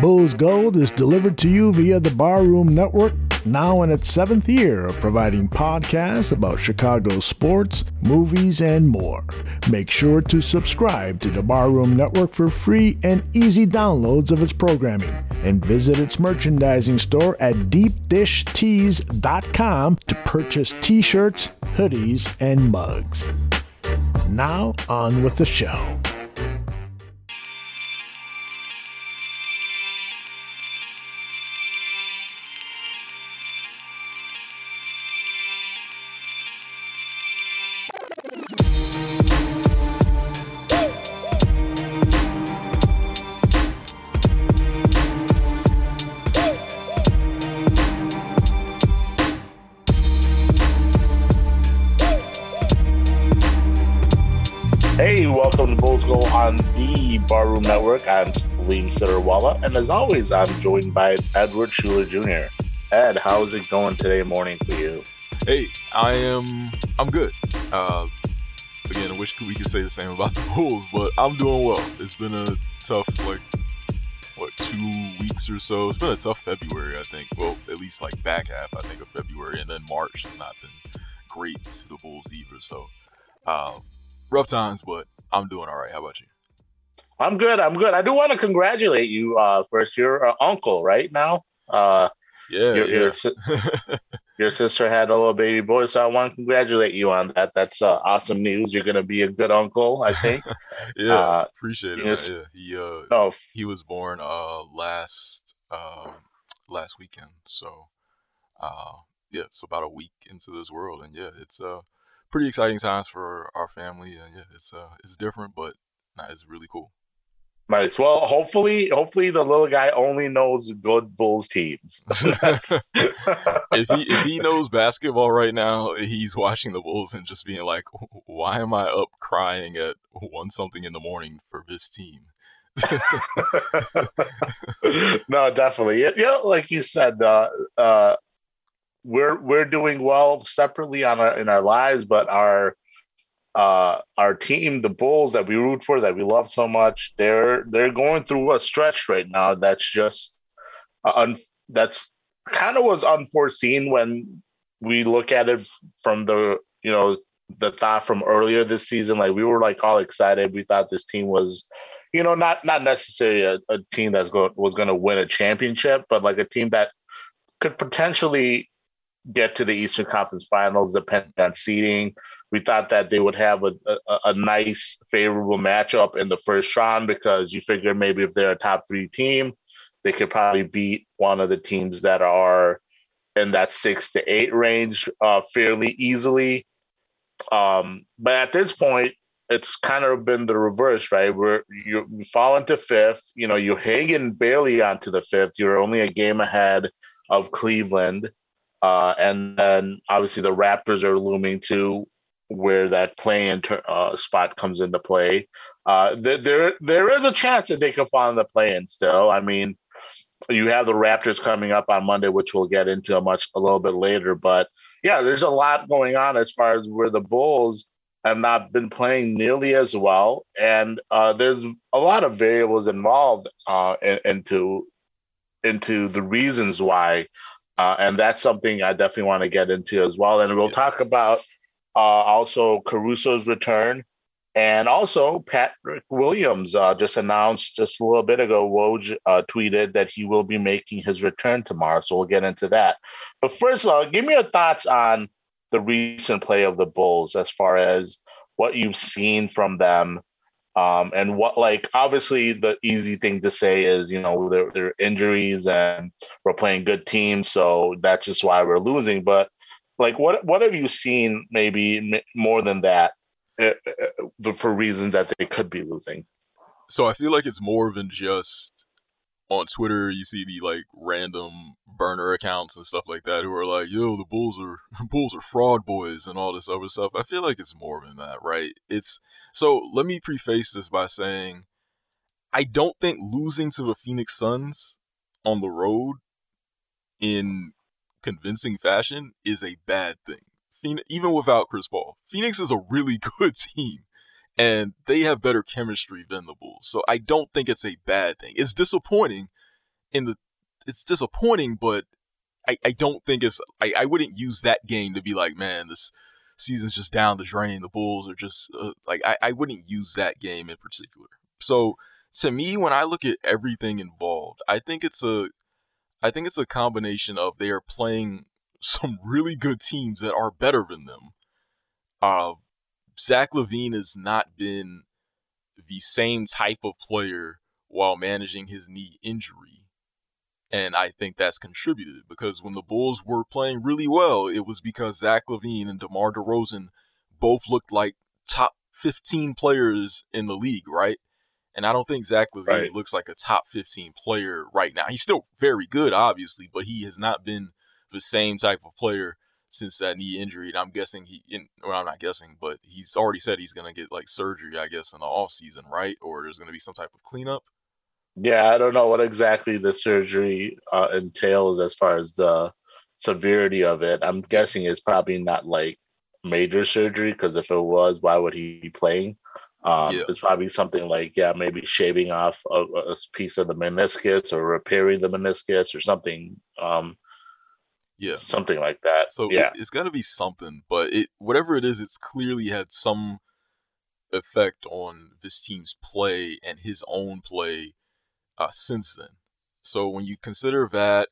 Bulls Gold is delivered to you via the Barroom Network, now in its seventh year of providing podcasts about Chicago sports, movies, and more. Make sure to subscribe to the Barroom Network for free and easy downloads of its programming, and visit its merchandising store at deepdishtees.com to purchase t shirts, hoodies, and mugs. Now, on with the show. Barroom Network. I'm Salim Sitterwalla, and as always, I'm joined by Edward Schuler Jr. Ed, how's it going today morning for you? Hey, I am. I'm good. Uh, again, I wish we could say the same about the Bulls, but I'm doing well. It's been a tough, like, what, two weeks or so. It's been a tough February, I think. Well, at least like back half, I think, of February, and then March has not been great to the Bulls either. So, uh, rough times, but I'm doing all right. How about you? I'm good. I'm good. I do want to congratulate you uh, first. Your uh, uncle, right now. Uh, Yeah, your, your, yeah. si- your sister had a little baby boy, so I want to congratulate you on that. That's uh, awesome news. You're going to be a good uncle, I think. yeah, Uh, appreciate it. Yeah, he uh, no, he was born uh last uh last weekend so uh yeah so about a week into this world and yeah it's uh pretty exciting times for our family and yeah it's uh it's different but nah, it's really cool nice. Well, hopefully, hopefully the little guy only knows good Bulls teams. if he if he knows basketball right now he's watching the bulls and just being like why am i up crying at one something in the morning for this team no, definitely. Yeah, yeah, like you said, uh, uh, we're we're doing well separately on our, in our lives, but our uh, our team, the Bulls that we root for, that we love so much, they're they're going through a stretch right now that's just uh, un- that's kind of was unforeseen when we look at it from the you know the thought from earlier this season. Like we were like all excited. We thought this team was you know, not not necessarily a, a team that's was going to win a championship, but like a team that could potentially get to the Eastern Conference Finals, depending on seeding. We thought that they would have a, a, a nice, favorable matchup in the first round because you figure maybe if they're a top three team, they could probably beat one of the teams that are in that six to eight range uh, fairly easily. Um, but at this point, it's kind of been the reverse, right? Where you, fall into fifth, you know, you're hanging barely onto the fifth. You're only a game ahead of Cleveland. Uh, and then obviously the Raptors are looming too, where that play-in uh, spot comes into play. Uh, there, there, there is a chance that they could fall in the play-in still. I mean, you have the Raptors coming up on Monday, which we'll get into a much a little bit later. But yeah, there's a lot going on as far as where the Bulls have not been playing nearly as well, and uh, there's a lot of variables involved uh, in, into into the reasons why, uh, and that's something I definitely want to get into as well. And we'll talk about uh, also Caruso's return, and also Patrick Williams uh, just announced just a little bit ago. Woj uh, tweeted that he will be making his return tomorrow, so we'll get into that. But first, uh, give me your thoughts on the recent play of the Bulls as far as what you've seen from them. Um, and what like obviously the easy thing to say is you know there are injuries and we're playing good teams so that's just why we're losing but like what what have you seen maybe more than that uh, uh, for reasons that they could be losing so i feel like it's more than just on Twitter, you see the like random burner accounts and stuff like that who are like, "Yo, the Bulls are Bulls are fraud boys" and all this other stuff. I feel like it's more than that, right? It's so. Let me preface this by saying, I don't think losing to the Phoenix Suns on the road in convincing fashion is a bad thing. Phoenix, even without Chris Paul, Phoenix is a really good team and they have better chemistry than the Bulls. So I don't think it's a bad thing. It's disappointing in the it's disappointing, but I, I don't think it's I, I wouldn't use that game to be like, man, this season's just down the drain. The Bulls are just uh, like I, I wouldn't use that game in particular. So to me, when I look at everything involved, I think it's a I think it's a combination of they are playing some really good teams that are better than them. Uh, Zach LaVine has not been the same type of player while managing his knee injury. And I think that's contributed because when the Bulls were playing really well, it was because Zach LaVine and DeMar DeRozan both looked like top 15 players in the league, right? And I don't think Zach LaVine right. looks like a top 15 player right now. He's still very good, obviously, but he has not been the same type of player since that knee injury. And I'm guessing he, in, well, I'm not guessing, but he's already said he's going to get like surgery, I guess, in the off season, right? Or there's going to be some type of cleanup. Yeah, I don't know what exactly the surgery uh, entails as far as the severity of it. I'm guessing it's probably not like major surgery because if it was, why would he be playing? Um, yeah. It's probably something like, yeah, maybe shaving off a, a, piece of the meniscus or repairing the meniscus or something. Um, yeah, something like that. So yeah, it, has got to be something, but it whatever it is, it's clearly had some effect on this team's play and his own play uh, since then. So when you consider that,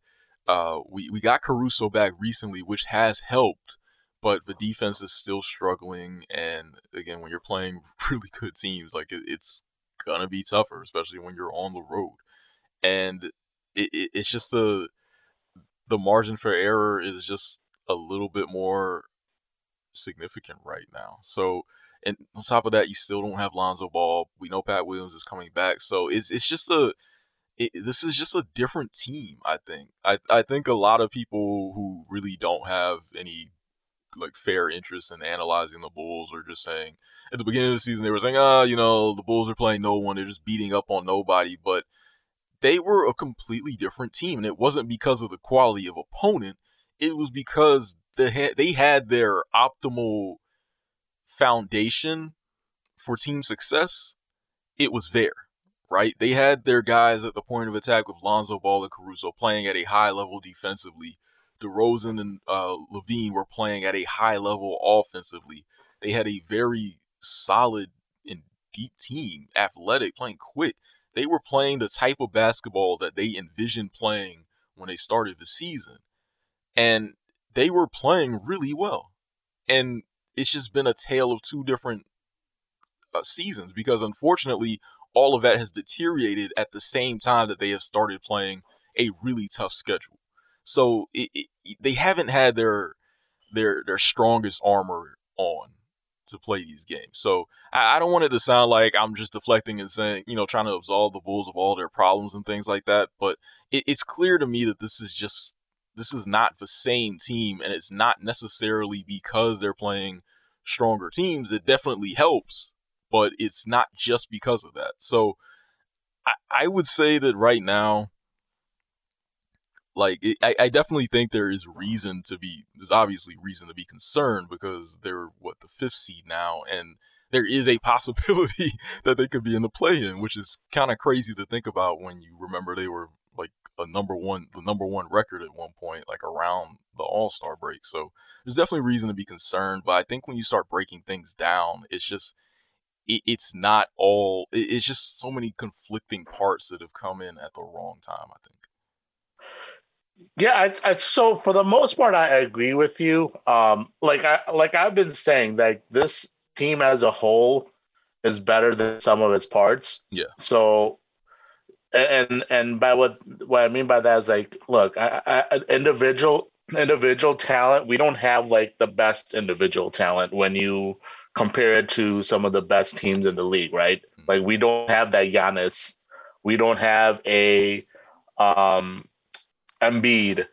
uh, we we got Caruso back recently, which has helped but the defense is still struggling. And again, when you're playing really good teams, like it, it's gonna be tougher, especially when you're on the road. And it, it, it's just the the margin for error is just a little bit more significant right now. So, and on top of that, you still don't have Lonzo Ball. We know Pat Williams is coming back, so it's it's just a it, this is just a different team. I think. I I think a lot of people who really don't have any like fair interest in analyzing the Bulls or just saying at the beginning of the season they were saying, ah, you know, the Bulls are playing no one, they're just beating up on nobody, but they were a completely different team, and it wasn't because of the quality of opponent. It was because the they had their optimal foundation for team success. It was there, right? They had their guys at the point of attack with Lonzo Ball and Caruso playing at a high level defensively DeRozan and uh, LaVine were playing at a high level offensively. They had a very solid and deep team, athletic, playing quick. They were playing the type of basketball that they envisioned playing when they started the season. And they were playing really well. And it's just been a tale of two different uh, seasons because unfortunately, all of that has deteriorated at the same time that they have started playing a really tough schedule. So it, it, they haven't had their their their strongest armor on to play these games. So I, I, don't want it to sound like I'm just deflecting and saying, you know, trying to absolve the Bulls of all their problems and things like that. But it, it's clear to me that this is just this is not the same team, and it's not necessarily because they're playing stronger teams. It definitely helps, but it's not just because of that. So I, I would say that right now like it, I, I definitely think there is reason to be there's obviously reason to be concerned because they're what the fifth seed now and there is a possibility that they could be in the play-in which is kind of crazy to think about when you remember they were like a number one the number one record at one point like around the all-star break. So there's definitely reason to be concerned but i think when you start breaking things down it's just it, it's not all it, it's just so many conflicting parts that have come in at the wrong time i think yeah, it's, it's, so for the most part, I agree with you. Um, like I like I've been saying that this team as a whole is better than some of its parts. Yeah. So, and and by what what I mean by that is like, look, I, I, individual individual talent. We don't have like the best individual talent when you compare it to some of the best teams in the league, right? Mm-hmm. Like we don't have that Giannis. We don't have a um Embiid.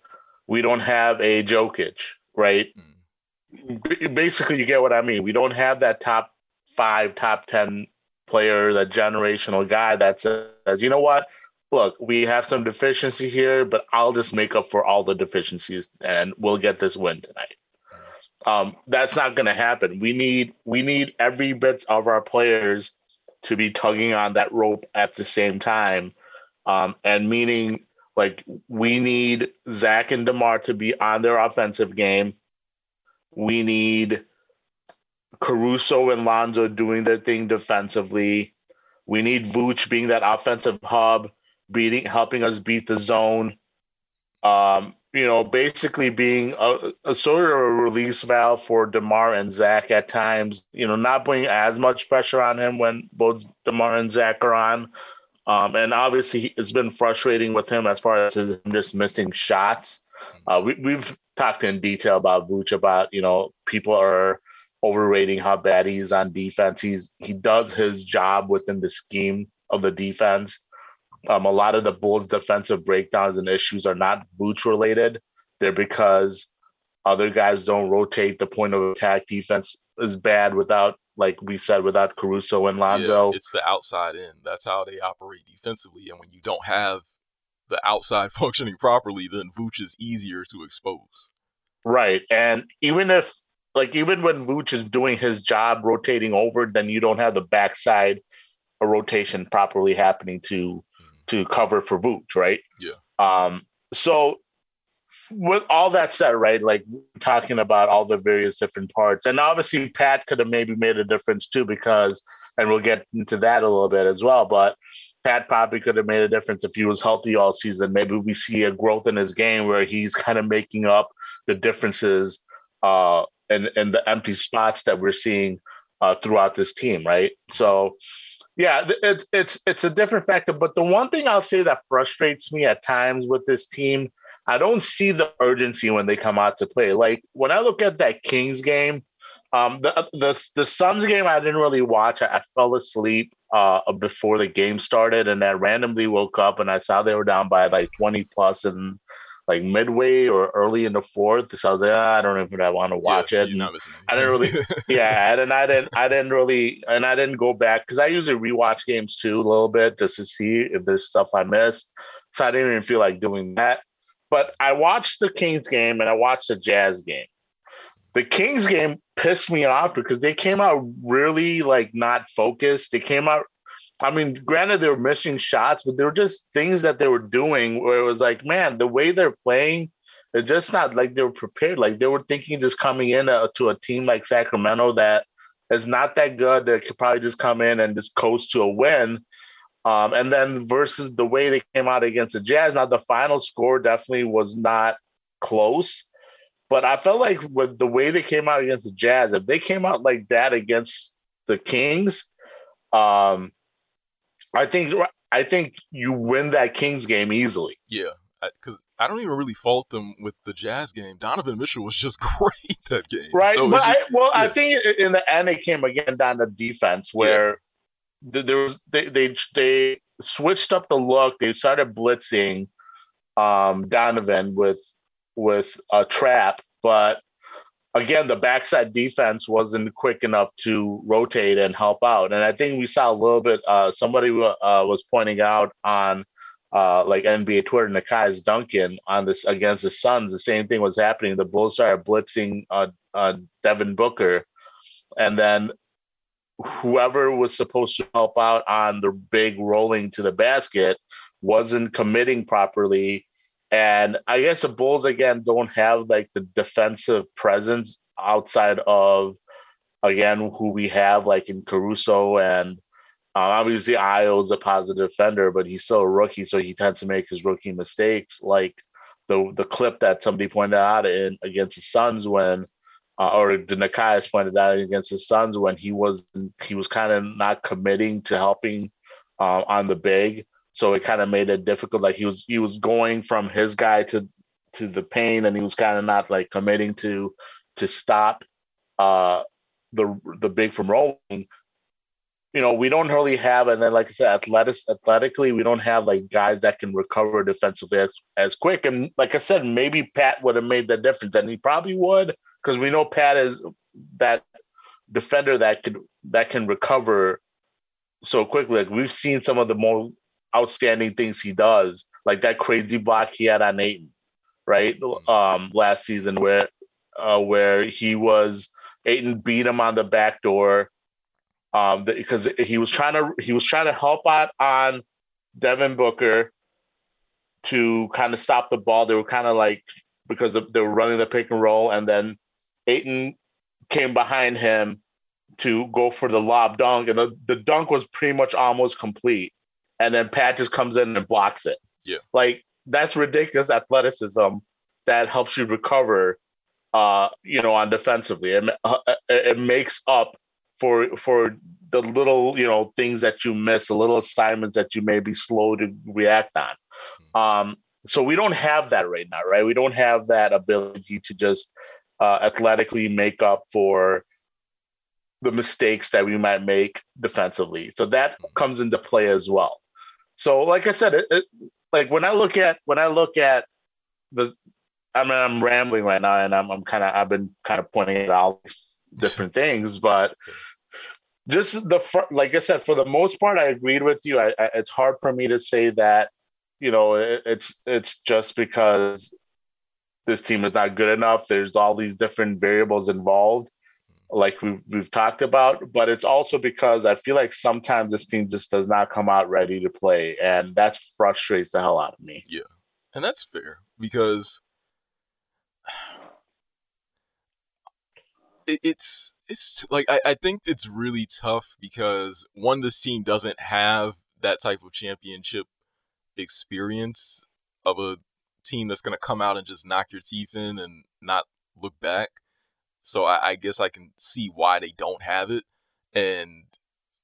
We don't have a Jokic, right? Mm. Basically, you get what I mean. We don't have that top five, top 10 player, that generational guy that says, you know what? Look, we have some deficiency here, but I'll just make up for all the deficiencies and we'll get this win tonight. Um, that's not going to happen. We need we need every bit of our players to be tugging on that rope at the same time, um, and meaning Like we need Zach and Demar to be on their offensive game. We need Caruso and Lonzo doing their thing defensively. We need Vooch being that offensive hub, beating, helping us beat the zone. Um, you know, basically being a, a, sort of a release valve for Demar and Zach at times. You know, not putting as much pressure on him when both Demar and Zach are on. Um, and obviously, it's been frustrating with him as far as him just missing shots. Uh, we, have talked in detail about Vooch about you know people are overrating how bad he's on defense. He's he does his job within the scheme of the defense. Um, a lot of the Bulls' defensive breakdowns and issues are not Vooch related. They're because other guys don't rotate. The point of attack defense is bad without, like we said, without Caruso and Lonzo. Yeah, it's the outside in. That's how they operate defensively. And when you don't have the outside functioning properly, then Vooch is easier to expose. Right. And even if like even when Vooch is doing his job rotating over, then you don't have the backside a rotation properly happening to to cover for Vooch, right? Yeah. Um, so with all that said, right, like talking about all the various different parts, and obviously Pat could have maybe made a difference too, because and we'll get into that a little bit as well, but Pat probably could have made a difference if he was healthy all season. Maybe we see a growth in his game where he's kind of making up the differences uh, and and the empty spots that we're seeing uh, throughout this team, right? So, yeah, it's it's it's a different factor. But the one thing I'll say that frustrates me at times with this team, I don't see the urgency when they come out to play. Like when I look at that Kings game, um, the the the Suns game I didn't really watch. I, I fell asleep uh, before the game started, and then randomly woke up and I saw they were down by like twenty plus, and like midway or early in the fourth. So I was like, ah, I don't know if I want to watch yeah, it. I didn't really, yeah, and I didn't, I didn't really, and I didn't go back because I usually rewatch games too a little bit just to see if there's stuff I missed. So I didn't even feel like doing that. But I watched the Kings game and I watched the Jazz game. The Kings game pissed me off because they came out really like not focused. They came out I mean, granted they were missing shots, but there were just things that they were doing where it was like, man, the way they're playing, it's just not like they were prepared. Like they were thinking just coming in a, to a team like Sacramento that is not that good that could probably just come in and just coast to a win. Um, and then versus the way they came out against the Jazz, now the final score definitely was not close. But I felt like with the way they came out against the Jazz, if they came out like that against the Kings, um, I think I think you win that Kings game easily. Yeah, because I, I, don't even really fault them with the Jazz game. Donovan Mitchell was just great that game, right? So but I, well, yeah. I think in the end it came again down to defense where yeah. There was they, they they switched up the look. They started blitzing um, Donovan with with a trap, but again, the backside defense wasn't quick enough to rotate and help out. And I think we saw a little bit. Uh, somebody uh, was pointing out on uh, like NBA Twitter, Nekias Duncan on this against the Suns. The same thing was happening. The Bulls started blitzing uh, uh, Devin Booker, and then whoever was supposed to help out on the big rolling to the basket wasn't committing properly and I guess the Bulls again don't have like the defensive presence outside of again who we have like in Caruso and um, obviously Ayo's a positive defender, but he's still a rookie, so he tends to make his rookie mistakes. Like the the clip that somebody pointed out in against the Suns when, uh, or the Nekias pointed out against his Suns when he was he was kind of not committing to helping uh, on the big, so it kind of made it difficult. Like he was he was going from his guy to to the pain, and he was kind of not like committing to to stop uh the the big from rolling. You know, we don't really have, and then like I said, athletic athletically, we don't have like guys that can recover defensively as, as quick. And like I said, maybe Pat would have made the difference, and he probably would, because we know Pat is that defender that could that can recover so quickly. Like we've seen some of the more outstanding things he does, like that crazy block he had on Ayton, right? Mm-hmm. Um, last season where uh, where he was Ayton beat him on the back door um, because he was trying to he was trying to help out on Devin Booker. to kind of stop the ball. They were kind of like because they were running the pick and roll, and then Ayton came behind him to go for the lob dunk, and the, the dunk was pretty much almost complete. And then Pat just comes in and blocks it. Yeah. Like that's ridiculous athleticism that helps you recover uh, you know, on defensively. It, uh, it makes up for for the little, you know, things that you miss, the little assignments that you may be slow to react on. Hmm. Um, so we don't have that right now, right? We don't have that ability to just uh, athletically make up for the mistakes that we might make defensively. So that hmm. comes into play as well. So, like I said, it, it, like when I look at when I look at the I mean, I'm rambling right now, and I'm, I'm kind of, I've been kind of pointing out different things, but just the like I said, for the most part, I agreed with you. I, I, it's hard for me to say that, you know, it, it's it's just because this team is not good enough. There's all these different variables involved, like we've we've talked about, but it's also because I feel like sometimes this team just does not come out ready to play, and that frustrates the hell out of me. Yeah, and that's fair because it, it's it's like I, I think it's really tough because one, this team doesn't have that type of championship experience of a team that's gonna come out and just knock your teeth in and not look back. So I, I guess I can see why they don't have it. And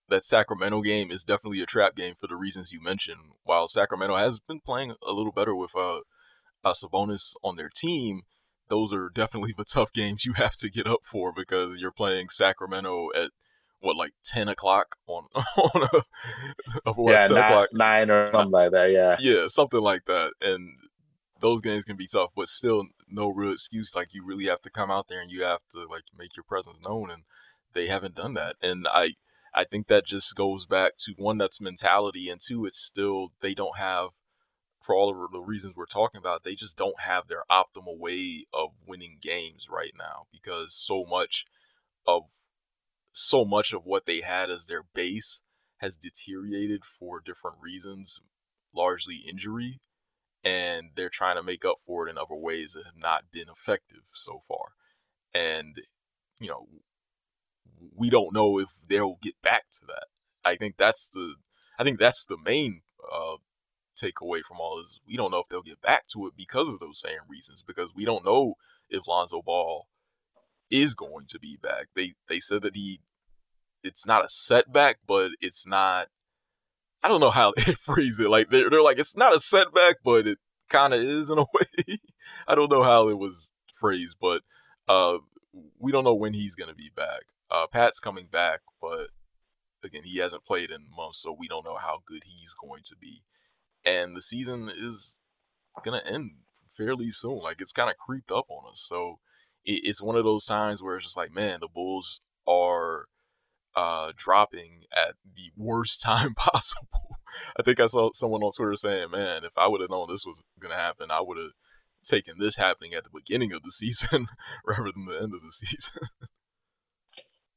that Sacramento game is definitely a trap game for the reasons you mentioned. While Sacramento has been playing a little better with uh, a Sabonis on their team, those are definitely the tough games you have to get up for because you're playing Sacramento at what like ten o'clock on on a yeah, nine, o'clock. nine or something like that. Yeah, yeah, something like that. And those games can be tough, but still no real excuse. Like you really have to come out there and you have to like make your presence known, and they haven't done that. And I I think that just goes back to one that's mentality, and two, it's still they don't have for all of the reasons we're talking about, they just don't have their optimal way of winning games right now because so much of so much of what they had as their base has deteriorated for different reasons, largely injury, and they're trying to make up for it in other ways that have not been effective so far. And you know, we don't know if they'll get back to that. I think that's the I think that's the main uh, take away from all is we don't know if they'll get back to it because of those same reasons. Because we don't know if Lonzo Ball is going to be back. They they said that he it's not a setback, but it's not I don't know how they phrase it. Like they're they're like it's not a setback, but it kind of is in a way. I don't know how it was phrased, but uh, we don't know when he's gonna be back. Uh, Pat's coming back, but again, he hasn't played in months, so we don't know how good he's going to be and the season is gonna end fairly soon. Like it's kind of creeped up on us. So it, it's one of those times where it's just like, man, the Bulls are uh, dropping at the worst time possible. I think I saw someone on Twitter saying, "Man, if I would have known this was gonna happen, I would have taken this happening at the beginning of the season rather than the end of the season."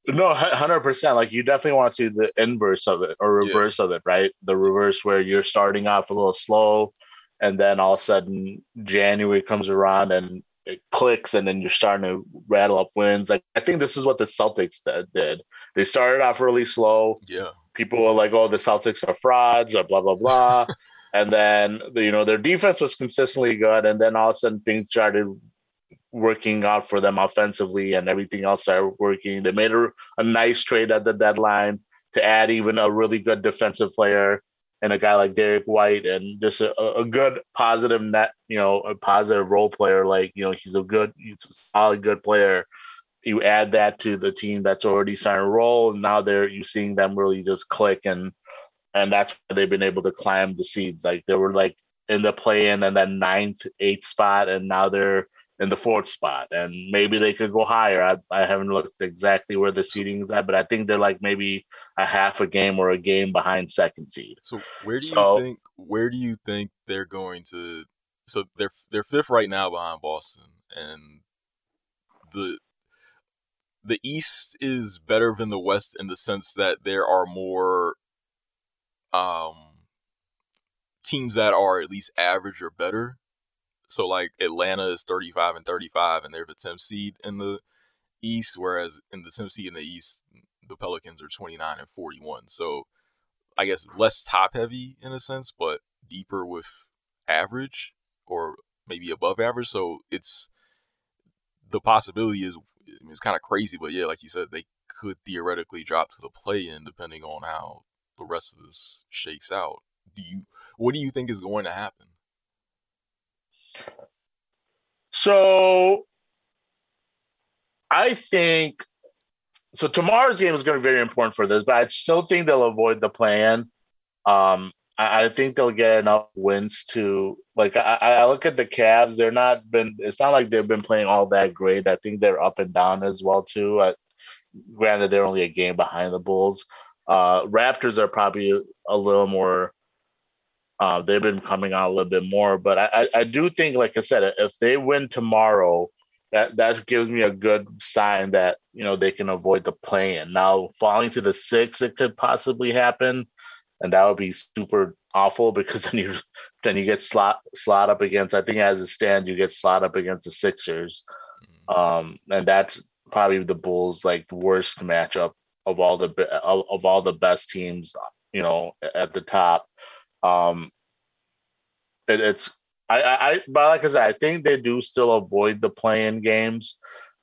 No, hundred percent. Like you definitely want to see the inverse of it or reverse yeah. of it, right? The reverse where you're starting off a little slow, and then all of a sudden January comes around and it clicks, and then you're starting to rattle up wins. Like I think this is what the Celtics did. They started off really slow. Yeah, people were like, "Oh, the Celtics are frauds," or blah blah blah. and then you know their defense was consistently good, and then all of a sudden things started working out for them offensively and everything else started working. They made a, a nice trade at the deadline to add even a really good defensive player and a guy like Derrick White and just a, a good positive net, you know, a positive role player. Like, you know, he's a good, he's a solid good player. You add that to the team that's already starting to roll, and now they're you're seeing them really just click and and that's why they've been able to climb the seeds. Like they were like in the play in and then ninth, eighth spot, and now they're in the fourth spot, and maybe they could go higher. I, I haven't looked exactly where the seating is at, but I think they're like maybe a half a game or a game behind second seed. So where do so, you think where do you think they're going to? So they're they're fifth right now behind Boston, and the the East is better than the West in the sense that there are more um teams that are at least average or better. So like Atlanta is 35 and 35 and they're the 10th seed in the East, whereas in the 10th seed in the East, the Pelicans are 29 and 41. So I guess less top heavy in a sense, but deeper with average or maybe above average. So it's the possibility is I mean, it's kind of crazy, but yeah, like you said, they could theoretically drop to the play in depending on how the rest of this shakes out. Do you what do you think is going to happen? So I think so tomorrow's game is going to be very important for this, but I still think they'll avoid the play-in. Um, I, think they'll get enough wins to like. I, I, look at the Cavs; they're not been. It's not like they've been playing all that great. I think they're up and down as well too. I, granted, they're only a game behind the Bulls. Uh, Raptors are probably a little more. Uh, they've been coming out a little bit more, but I, I, I do think, like I said, if they win tomorrow, that that gives me a good sign that you know they can avoid the play-in. Now falling to the six, it could possibly happen, and that would be super awful because then you then you get slot slot up against. I think as it stands, you get slot up against the Sixers, mm-hmm. um, and that's probably the Bulls' like worst matchup of all the of, of all the best teams, you know, at the top. Um, it, it's I, I, but like I said, I think they do still avoid the play-in games.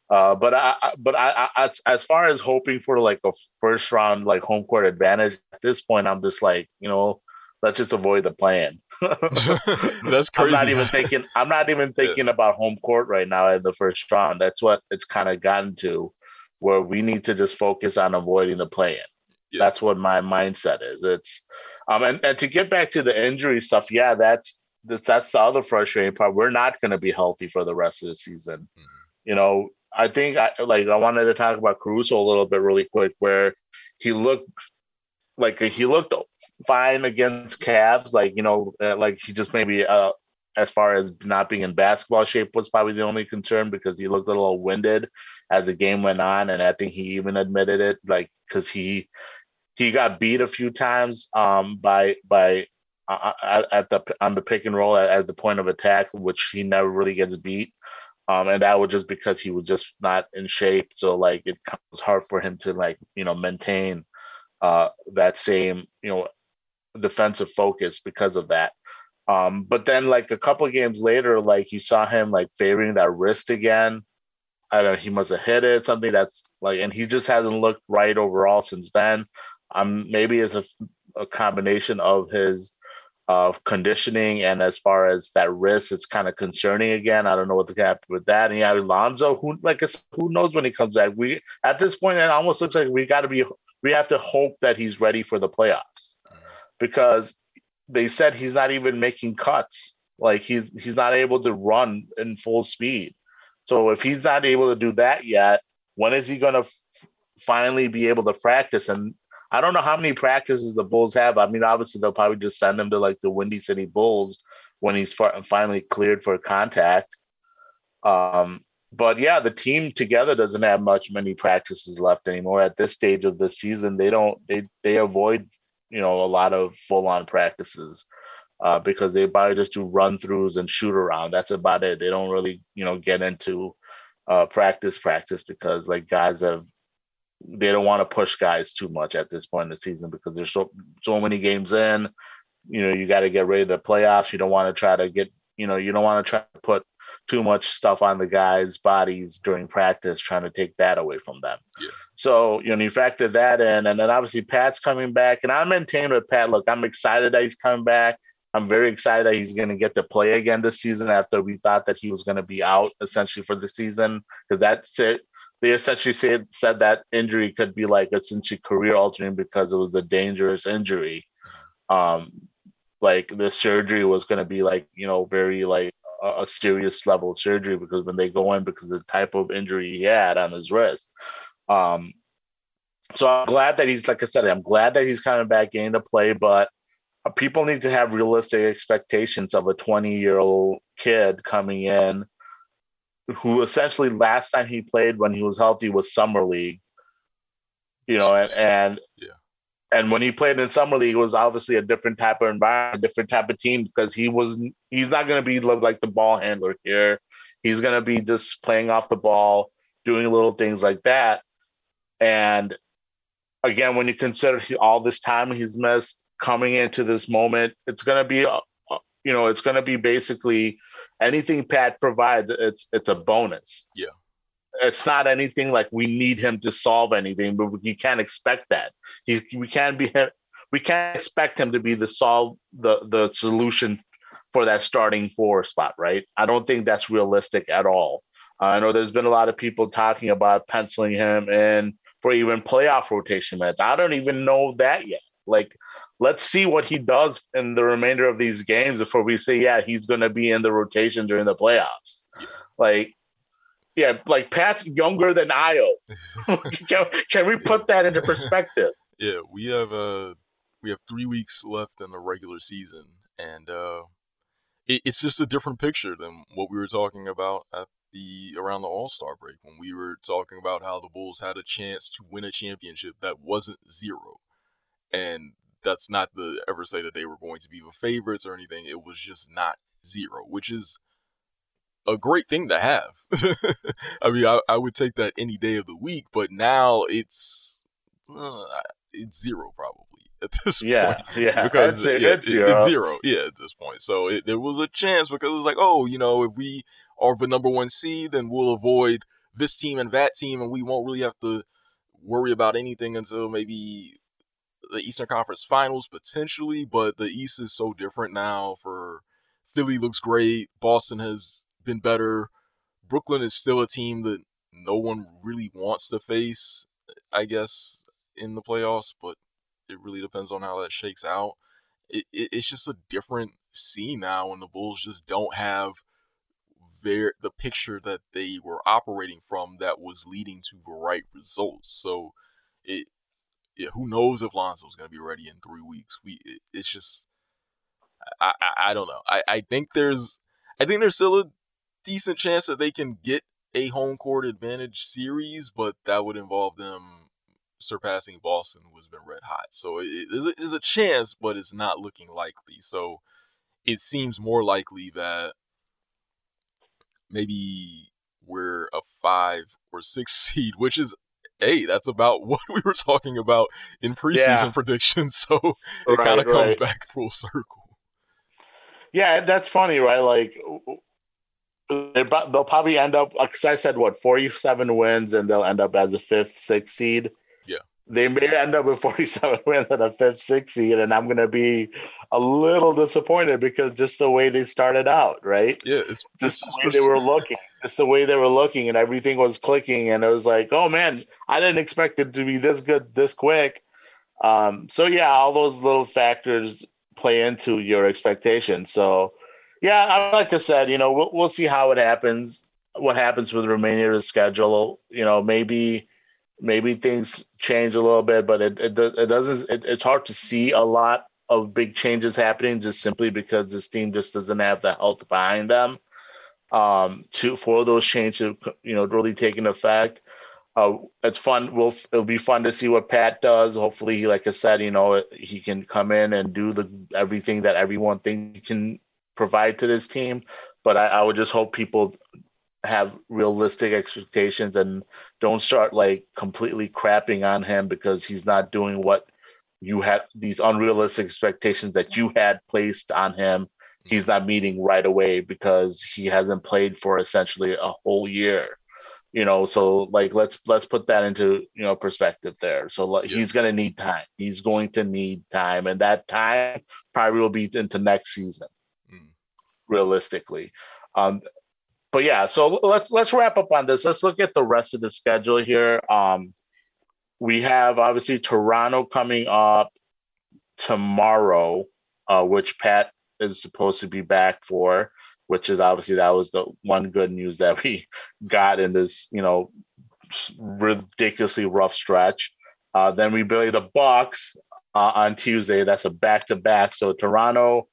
Uh, but I, but I, I, as far as hoping for like a first round like home court advantage at this point, I'm just like, you know, let's just avoid the play-in. That's crazy. I'm not even thinking. I'm not even thinking yeah. about home court right now in the first round. That's what it's kind of gotten to, where we need to just focus on avoiding the play-in. Yeah. That's what my mindset is. It's um and, and to get back to the injury stuff, yeah, that's that's that's the other frustrating part. We're not going to be healthy for the rest of the season. Mm-hmm. You know, I think I like I wanted to talk about Caruso a little bit really quick, where he looked like he looked fine against Cavs. Like you know, uh, like he just maybe uh, as far as not being in basketball shape was probably the only concern because he looked a little winded as the game went on, and I think he even admitted it, like because he he got beat a few times um, by by at the on the pick and roll as the point of attack, which he never really gets beat. Um, and that was just because he was just not in shape. So like it was hard for him to like you know maintain uh, that same you know defensive focus because of that. Um, but then like a couple games later, like you saw him like favoring that wrist again. I don't know, he must have hit it, something that's like, and he just hasn't looked right overall since then. Um, maybe it's a, a combination of his of conditioning and as far as that risk, it's kind of concerning again. I don't know what to happen with that. And yeah, Alonzo, who like I said, who knows when he comes back? We at this point, it almost looks like we got to be we have to hope that he's ready for the playoffs because they said he's not even making cuts. Like he's he's not able to run in full speed. So if he's not able to do that yet, when is he going to f- finally be able to practice? And I don't know how many practices the Bulls have. I mean, obviously they'll probably just send him to like the Windy City Bulls when he's finally cleared for contact. Um, but yeah, the team together doesn't have much many practices left anymore at this stage of the season. They don't they they avoid you know a lot of full on practices uh, because they probably just do run throughs and shoot around. That's about it. They don't really you know get into uh, practice practice because like guys have they don't want to push guys too much at this point in the season because there's so so many games in. You know, you got to get ready to playoffs. You don't want to try to get, you know, you don't want to try to put too much stuff on the guys' bodies during practice, trying to take that away from them. Yeah. So, you know, you factor that in, and then obviously Pat's coming back, and I maintain with Pat. Look, I'm excited that he's coming back. I'm very excited that he's going to get to play again this season after we thought that he was going to be out essentially for the season because that's it they essentially said said that injury could be like essentially career altering because it was a dangerous injury. Um, like the surgery was going to be like you know very like a, a, serious level surgery because when they go in because the type of injury he had on his wrist. Um, so I'm glad that he's like I said I'm glad that he's coming back into play, but people need to have realistic expectations of a 20 year old kid coming in who essentially last time he played when he was healthy was summer league. You know, and, and yeah, and when he played in summer league, it was obviously a different type of environment, different type of team because he was he's not going to be like the ball handler here. He's going to be just playing off the ball, doing little things like that. And again, when you consider all this time he's missed coming into this moment, it's going to be, uh, uh, you know, it's going to be basically anything Pat provides. It's it's a bonus. Yeah it's not anything like we need him to solve anything, but you can't expect that. He, we can't be we can't expect him to be the solve the the solution for that starting four spot, right? I don't think that's realistic at all. Uh, I know there's been a lot of people talking about penciling him in for even playoff rotation minutes. I don't even know that yet. Like, let's see what he does in the remainder of these games before we say, yeah, he's going to be in the rotation during the playoffs. Like, yeah, like Pat's younger than Ayo. can, can we put that into perspective? Yeah, we have uh we have three weeks left in the regular season, and uh, it, it's just a different picture than what we were talking about at the around the All Star break when we were talking about how the Bulls had a chance to win a championship that wasn't zero, and that's not to ever say that they were going to be the favorites or anything. It was just not zero, which is a great thing to have. I mean, I, I would take that any day of the week, but now it's uh, it's zero probably at this yeah, point. Yeah, because it, yeah, it's zero. it's zero. Yeah, at this point. So it, there was a chance because it was like, oh, you know, if we are the number one seed, then we'll avoid this team and that team, and we won't really have to worry about anything until maybe the Eastern Conference Finals potentially. But the East is so different now. For Philly looks great. Boston has been better. Brooklyn is still a team that no one really wants to face, I guess, in the playoffs, but it really depends on how that shakes out. It, it, it's just a different scene now and the Bulls just don't have their the picture that they were operating from that was leading to the right results. So it yeah, who knows if Lonzo's going to be ready in three weeks? We it, it's just I, I I don't know. I I think there's I think there's still a decent chance that they can get a home court advantage series, but that would involve them surpassing Boston, who's been red hot. So it a chance, but it's not looking likely. So it seems more likely that maybe we're a five or six seed, which is hey, that's about what we were talking about in preseason yeah. predictions. So it right, kind of comes right. back full circle. Yeah, that's funny, right? Like they'll probably end up because I said what forty seven wins and they'll end up as a fifth, sixth seed. They may end up with forty seven wins and a fifth, sixth seed, and I'm gonna be a little disappointed because just the way they started out, right? Yeah, it's just the way they were looking. Just the way they were looking, and everything was clicking, and it was like, oh man, I didn't expect it to be this good this quick. Um, so yeah, all those little factors play into your expectations. So yeah, like I said, you know, we'll we'll see how it happens. What happens with the remainder of the schedule? You know, maybe maybe things change a little bit, but it it, it doesn't. It, it's hard to see a lot of big changes happening just simply because this team just doesn't have the health behind them um, to for those changes, you know, really taking effect. Uh, it's fun. We'll it'll be fun to see what Pat does. Hopefully, he like I said, you know, he can come in and do the everything that everyone thinks he can provide to this team. But I, I would just hope people have realistic expectations and don't start like completely crapping on him because he's not doing what you had these unrealistic expectations that you had placed on him. He's not meeting right away because he hasn't played for essentially a whole year you know? So like let's let's put that into you know perspective there. So like, yeah. he's going to need time. He's going to need time and that time probably will be into next season realistically. Um, but yeah, so let's let's wrap up on this. Let's look at the rest of the schedule here. Um, we have obviously Toronto coming up tomorrow, uh, which Pat is supposed to be back for, which is obviously that was the one good news that we got in this, you know, ridiculously rough stretch. Uh, then we play the Bucks uh, on Tuesday. That's a back to back. So Toronto,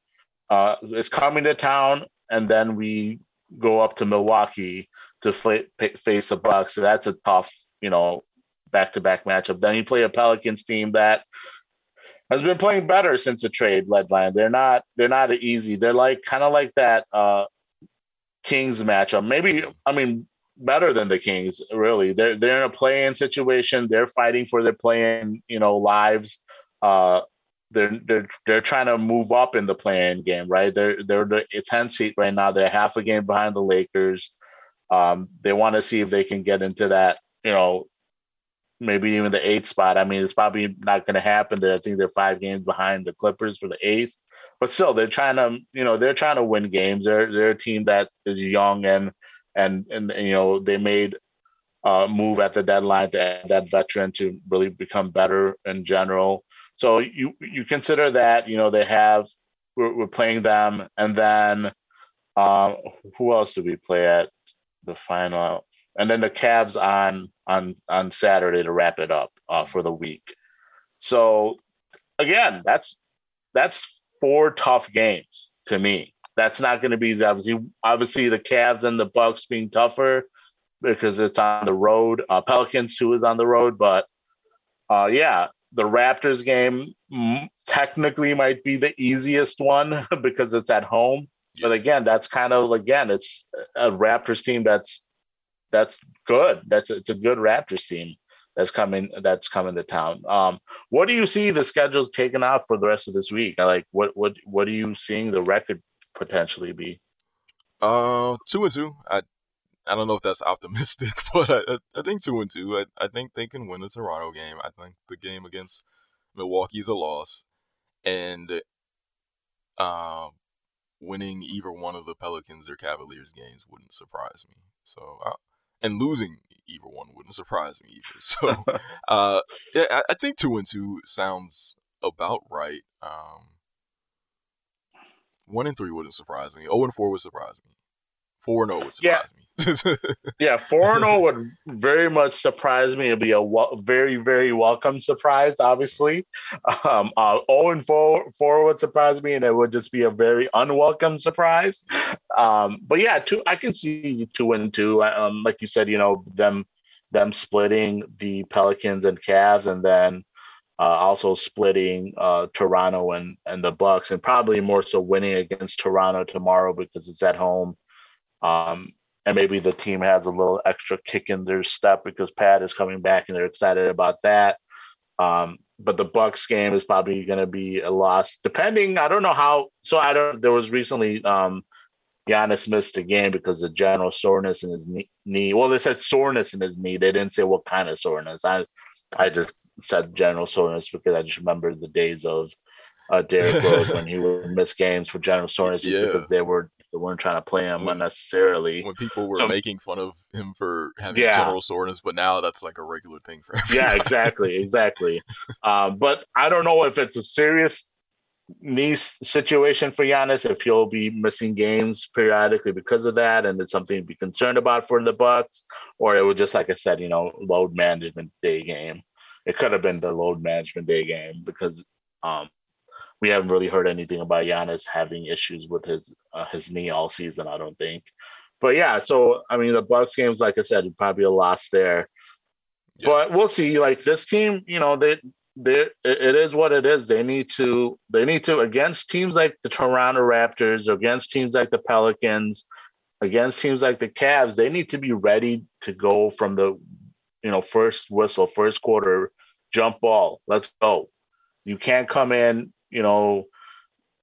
uh, is coming to town, and then we go up to Milwaukee to face the Bucks. So that's a tough, you know, back-to-back matchup. Then you play a Pelicans team that has been playing better since the trade deadline. They're not they're not easy. They're like kind of like that uh Kings matchup. Maybe I mean better than the Kings, really. They're they're in a play-in situation. They're fighting for their play-in, you know, lives. Uh they're they're they're trying to move up in the play-in game, right? They're they're the 10th seat right now. They're half a game behind the Lakers. Um, they want to see if they can get into that, you know, maybe even the eighth spot. I mean, it's probably not going to happen. There, I think they're five games behind the Clippers for the eighth, but still, they're trying to, you know, they're trying to win games. They're they're a team that is young and and and, and you know they made a move at the deadline to add that veteran to really become better in general. So you you consider that you know they have we're, we're playing them, and then um, who else do we play at the final? And then the Cavs on on on Saturday to wrap it up uh, for the week. So again, that's that's four tough games to me. That's not going to be obviously obviously the Cavs and the Bucks being tougher because it's on the road. Uh, Pelicans too is on the road, but uh, yeah, the Raptors game technically might be the easiest one because it's at home. But again, that's kind of again, it's a Raptors team that's that's good. That's it's a good Raptors team that's coming that's coming to town. Um, what do you see the schedule taking off for the rest of this week? Like what what what are you seeing the record potentially be? Uh, two and two. I I don't know if that's optimistic, but I, I think two and two. I, I think they can win the Toronto game. I think the game against Milwaukee's a loss, and uh, winning either one of the Pelicans or Cavaliers games wouldn't surprise me. So, uh, and losing either one wouldn't surprise me either. So, uh, yeah, I, I, think two and two sounds about right. Um, one and three wouldn't surprise me. Oh and four would surprise me. Four and zero oh would surprise yeah. me. yeah, four and zero oh would very much surprise me. It'd be a very very welcome surprise. Obviously, um, uh, zero and four four would surprise me, and it would just be a very unwelcome surprise. Um, but yeah, two I can see two and two. Um, like you said, you know them them splitting the Pelicans and Cavs, and then uh, also splitting uh, Toronto and and the Bucks, and probably more so winning against Toronto tomorrow because it's at home. Um, and maybe the team has a little extra kick in their step because Pat is coming back and they're excited about that. Um, but the Bucks game is probably going to be a loss, depending. I don't know how. So I don't. There was recently um, Giannis missed a game because of general soreness in his knee. Well, they said soreness in his knee. They didn't say what kind of soreness. I I just said general soreness because I just remember the days of uh, Derrick Rose when he would miss games for general soreness yeah. because they were they weren't trying to play him when, unnecessarily. When people were so, making fun of him for having yeah. general soreness, but now that's like a regular thing for everybody. Yeah, exactly, exactly. um, but I don't know if it's a serious knee situation for Giannis, if he'll be missing games periodically because of that, and it's something to be concerned about for the Bucks, or it was just like I said, you know, load management day game. It could have been the load management day game because um, we haven't really heard anything about Giannis having issues with his uh, his knee all season. I don't think. But yeah, so I mean, the Bucks games, like I said, probably a loss there. Yeah. But we'll see. Like this team, you know, they they it is what it is. They need to they need to against teams like the Toronto Raptors, against teams like the Pelicans, against teams like the Cavs. They need to be ready to go from the you know first whistle, first quarter, jump ball. Let's go. You can't come in you know,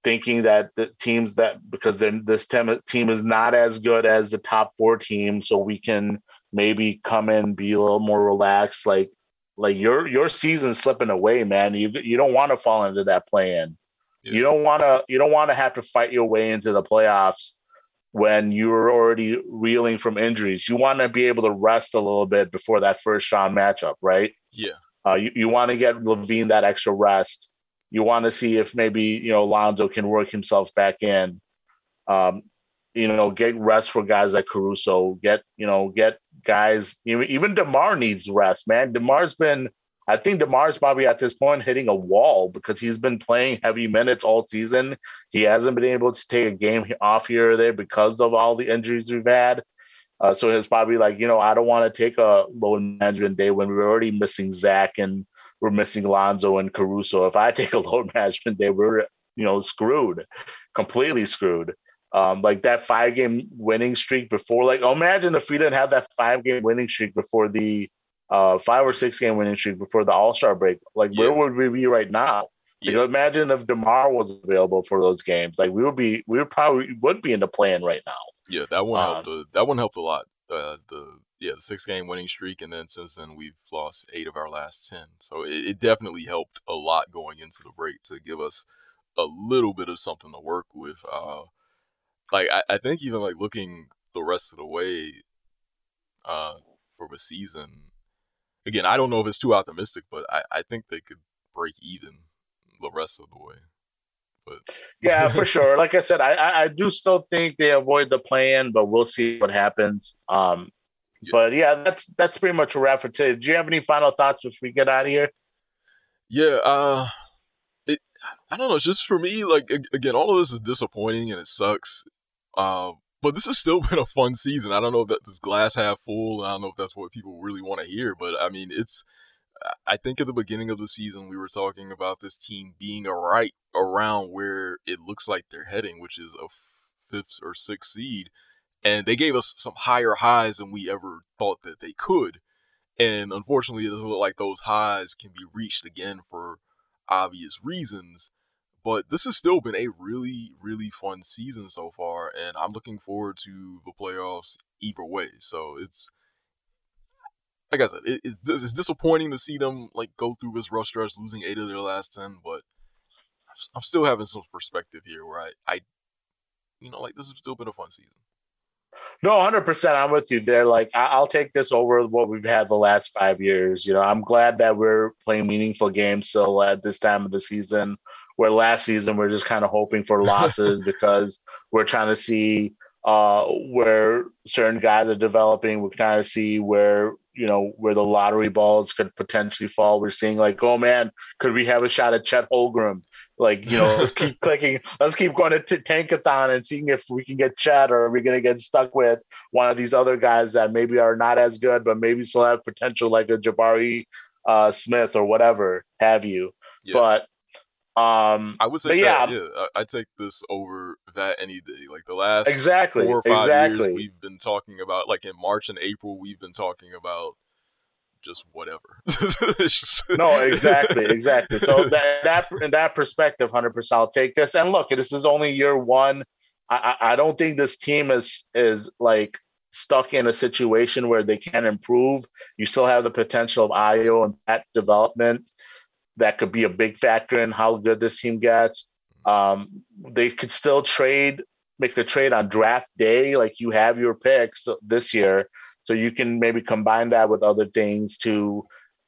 thinking that the teams that because then this team is not as good as the top four teams, so we can maybe come in be a little more relaxed. Like like your your season's slipping away, man. You you don't want to fall into that play in. Yeah. You don't want to you don't want to have to fight your way into the playoffs when you're already reeling from injuries. You want to be able to rest a little bit before that first round matchup, right? Yeah. Uh, you, you want to get LaVine that extra rest you want to see if maybe you know Lonzo can work himself back in. Um, you know, get rest for guys like Caruso. Get you know, get guys. Even Demar needs rest, man. Demar's been. I think Demar's probably at this point hitting a wall because he's been playing heavy minutes all season. He hasn't been able to take a game off here or there because of all the injuries we've had. Uh, so it's probably like, you know, I don't want to take a load management day when we're already missing Zach and we're missing Lonzo and Caruso. If I take a load management day, we're you know screwed, completely screwed. Um, like that five game winning streak before, like oh, imagine if we didn't have that five game winning streak before the uh, five or six game winning streak before the All Star break. Like yeah. where would we be right now? Yeah. Like, imagine if Demar was available for those games. Like we would be, we would probably would be in the play-in right now. Yeah, that one um, helped. A, that one helped a lot. Uh, the yeah, the six game winning streak, and then since then we've lost eight of our last ten. So it, it definitely helped a lot going into the break to give us a little bit of something to work with. Uh, like I, I think even like looking the rest of the way uh, for the season. Again, I don't know if it's too optimistic, but I, I think they could break even the rest of the way. But yeah, for sure. Like I said, I, I do still think they avoid the play-in, but we'll see what happens. Um, yeah. But yeah, that's that's pretty much a wrap for today. Do you have any final thoughts before we get out of here? Yeah, uh, it I don't know. It's just for me, like again, all of this is disappointing and it sucks. Uh, but this has still been a fun season. I don't know if that's glass half full. I don't know if that's what people really want to hear, but I mean, it's I think at the beginning of the season we were talking about this team being a right around where it looks like they're heading, which is a fifth or sixth seed, and they gave us some higher highs than we ever thought that they could. And unfortunately, it doesn't look like those highs can be reached again for obvious reasons. But this has still been a really, really fun season so far, and I'm looking forward to the playoffs either way. So it's like I said, it, it's, it's disappointing to see them like go through this rough stretch, losing eight of their last ten. But I'm still having some perspective here, where I, I, you know, like this has still been a fun season. No, 100%. I'm with you there. Like, I'll take this over what we've had the last five years. You know, I'm glad that we're playing meaningful games still at this time of the season, where last season we're just kind of hoping for losses because we're trying to see uh, where certain guys are developing. We're trying to see where you know where the lottery balls could potentially fall. We're seeing like, oh man, could we have a shot at Chet Holmgren? Like, you know, let's keep clicking. Let's keep going to t- Tankathon and seeing if we can get Chet, or are we going to get stuck with one of these other guys that maybe are not as good, but maybe still have potential, like a Jabari uh, Smith or whatever have you. Yeah. But um, I would say, yeah, yeah, I take this over that any day. Like the last exactly four or five exactly. years, we've been talking about like in March and April, we've been talking about just whatever. no, exactly, exactly. So that that in that perspective, hundred percent, I'll take this. And look, this is only year one. I, I don't think this team is is like stuck in a situation where they can improve. You still have the potential of Ayo and that development that could be a big factor in how good this team gets. Um, they could still trade, make the trade on draft day, like you have your picks this year. So you can maybe combine that with other things to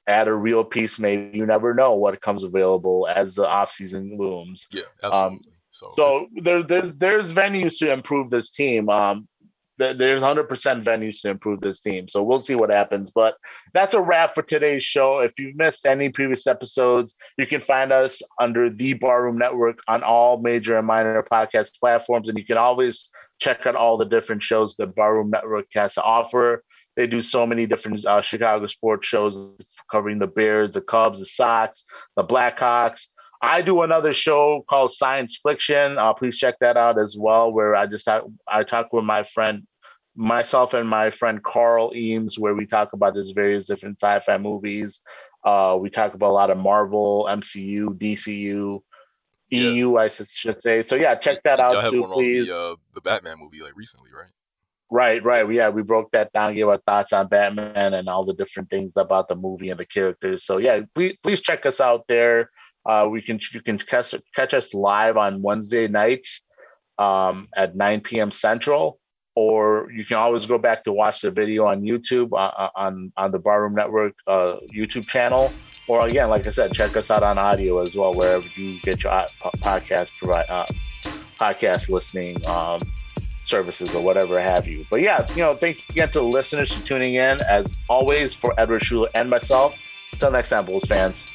add a real piece. Maybe you never know what comes available as the off season looms. Yeah, um, absolutely. Um, so, so there, there, there's venues to improve this team. Um, there's 100% venues to improve this team. So we'll see what happens. But that's a wrap for today's show. If you've missed any previous episodes, you can find us under the Barroom Network on all major and minor podcast platforms. And you can always check out all the different shows that Barroom Network has to offer. They do so many different uh, Chicago sports shows covering the Bears, the Cubs, the Sox, the Blackhawks. I do another show called Science Fiction. Uh, please check that out as well, where I just talk, I talk with my friend, myself and my friend Carl Eames, where we talk about these various different sci-fi movies. Uh, we talk about a lot of Marvel, MCU, DCU, yeah. EU, I should say. So yeah, check that out too, please. The, uh, the Batman movie, like recently, right? Right, right. Yeah, we broke that down, gave our thoughts on Batman and all the different things about the movie and the characters. So yeah, please please check us out there. Uh, we can you can catch catch us live on Wednesday nights um, at 9 p.m. Central, or you can always go back to watch the video on YouTube uh, uh on on the Barroom Network uh, YouTube channel. Or again, like I said, check us out on audio as well, wherever you get your uh, podcast provide uh, podcast listening um, services or whatever have you. But yeah, you know, thank you again to the listeners for tuning in. As always, for Edward Schuler and myself. Until next time, Bulls fans.